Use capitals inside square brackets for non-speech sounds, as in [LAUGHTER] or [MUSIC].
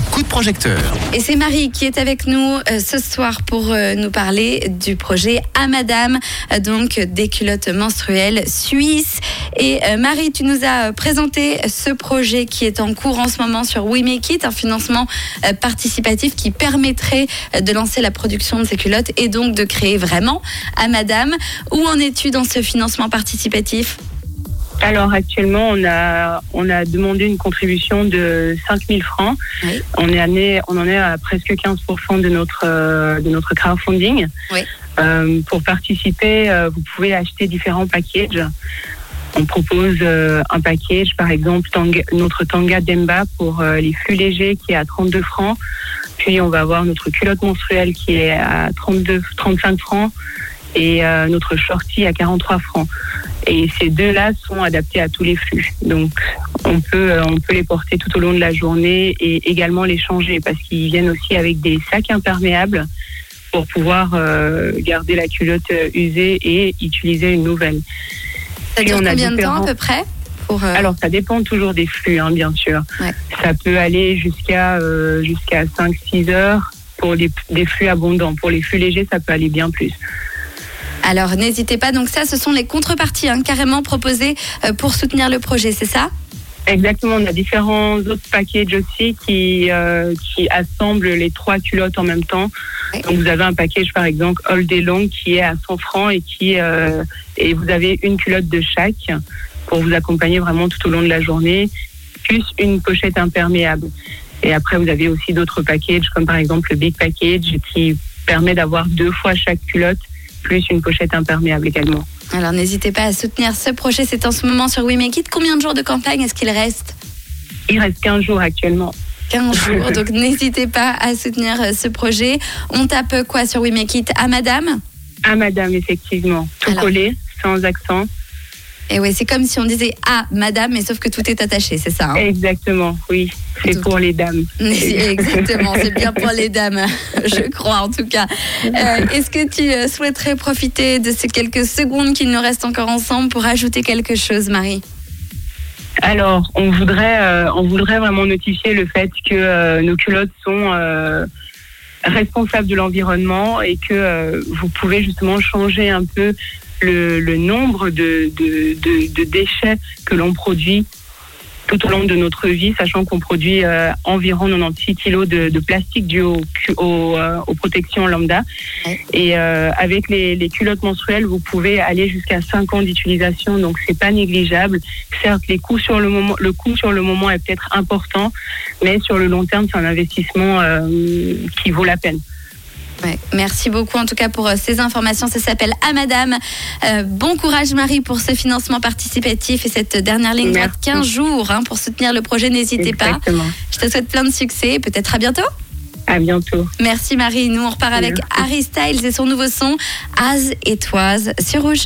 coup de projecteur. Et c'est Marie qui est avec nous euh, ce soir pour euh, nous parler du projet à euh, donc des culottes menstruelles suisses. Et Marie, tu nous as présenté ce projet qui est en cours en ce moment sur We Make It, un financement participatif qui permettrait de lancer la production de ces culottes et donc de créer vraiment à Madame. Où en es-tu dans ce financement participatif? Alors actuellement, on a, on a demandé une contribution de 5000 francs. Oui. On, est allé- on en est à presque 15% de notre, euh, de notre crowdfunding. Oui. Euh, pour participer, euh, vous pouvez acheter différents packages. On propose un package, par exemple, Tanga- notre Tanga Demba pour les flux légers qui est à 32 francs. Puis on va avoir notre culotte menstruelle qui est à 32, 35 francs et euh, notre shorty à 43 francs. Et ces deux-là sont adaptés à tous les flux. Donc, on peut, euh, on peut les porter tout au long de la journée et également les changer parce qu'ils viennent aussi avec des sacs imperméables pour pouvoir euh, garder la culotte euh, usée et utiliser une nouvelle. Ça dure combien de temps à peu près pour, euh, Alors, ça dépend toujours des flux, hein, bien sûr. Ouais. Ça peut aller jusqu'à euh, jusqu'à 5-6 heures pour les, des flux abondants. Pour les flux légers, ça peut aller bien plus. Alors n'hésitez pas, donc ça ce sont les contreparties hein, carrément proposées euh, pour soutenir le projet, c'est ça? Exactement, on a différents autres packages aussi qui, euh, qui assemblent les trois culottes en même temps. Ouais. Donc vous avez un package par exemple All Day Long qui est à 100 francs et qui euh, et vous avez une culotte de chaque pour vous accompagner vraiment tout au long de la journée, plus une pochette imperméable. Et après vous avez aussi d'autres packages comme par exemple le Big Package qui permet d'avoir deux fois chaque culotte plus une pochette imperméable également. Alors n'hésitez pas à soutenir ce projet, c'est en ce moment sur We Make It. Combien de jours de campagne est-ce qu'il reste? Il reste 15 jours actuellement. 15 [LAUGHS] jours, donc n'hésitez pas à soutenir euh, ce projet. On tape quoi sur We Make It? À Madame? À madame, effectivement. Tout Alors. collé, sans accent. Et oui, c'est comme si on disait à Madame, mais sauf que tout est attaché, c'est ça hein Exactement, oui. C'est pour les dames. [LAUGHS] Exactement, c'est bien pour les dames, [LAUGHS] je crois en tout cas. Euh, Est-ce que tu euh, souhaiterais profiter de ces quelques secondes qu'il nous reste encore ensemble pour ajouter quelque chose, Marie? Alors, on voudrait, euh, on voudrait vraiment notifier le fait que euh, nos culottes sont responsables de l'environnement et que vous pouvez justement changer un peu le, le nombre de, de, de, de déchets que l'on produit tout au long de notre vie, sachant qu'on produit euh, environ 96 kilos de, de plastique dû au, au, euh, aux protections lambda. Et euh, avec les, les culottes menstruelles, vous pouvez aller jusqu'à 5 ans d'utilisation, donc c'est pas négligeable. Certes, les coûts sur le moment, le coût sur le moment est peut-être important, mais sur le long terme, c'est un investissement qui vaut la peine. Ouais, merci beaucoup en tout cas pour euh, ces informations. Ça s'appelle À Madame. Euh, bon courage Marie pour ce financement participatif et cette dernière ligne droite Merci. 15 jours hein, pour soutenir le projet. N'hésitez pas. Exactement. Je te souhaite plein de succès et peut-être à bientôt. À bientôt. Merci Marie. Nous on repart avec Merci. Harry Styles et son nouveau son As et Toise sur Rouge.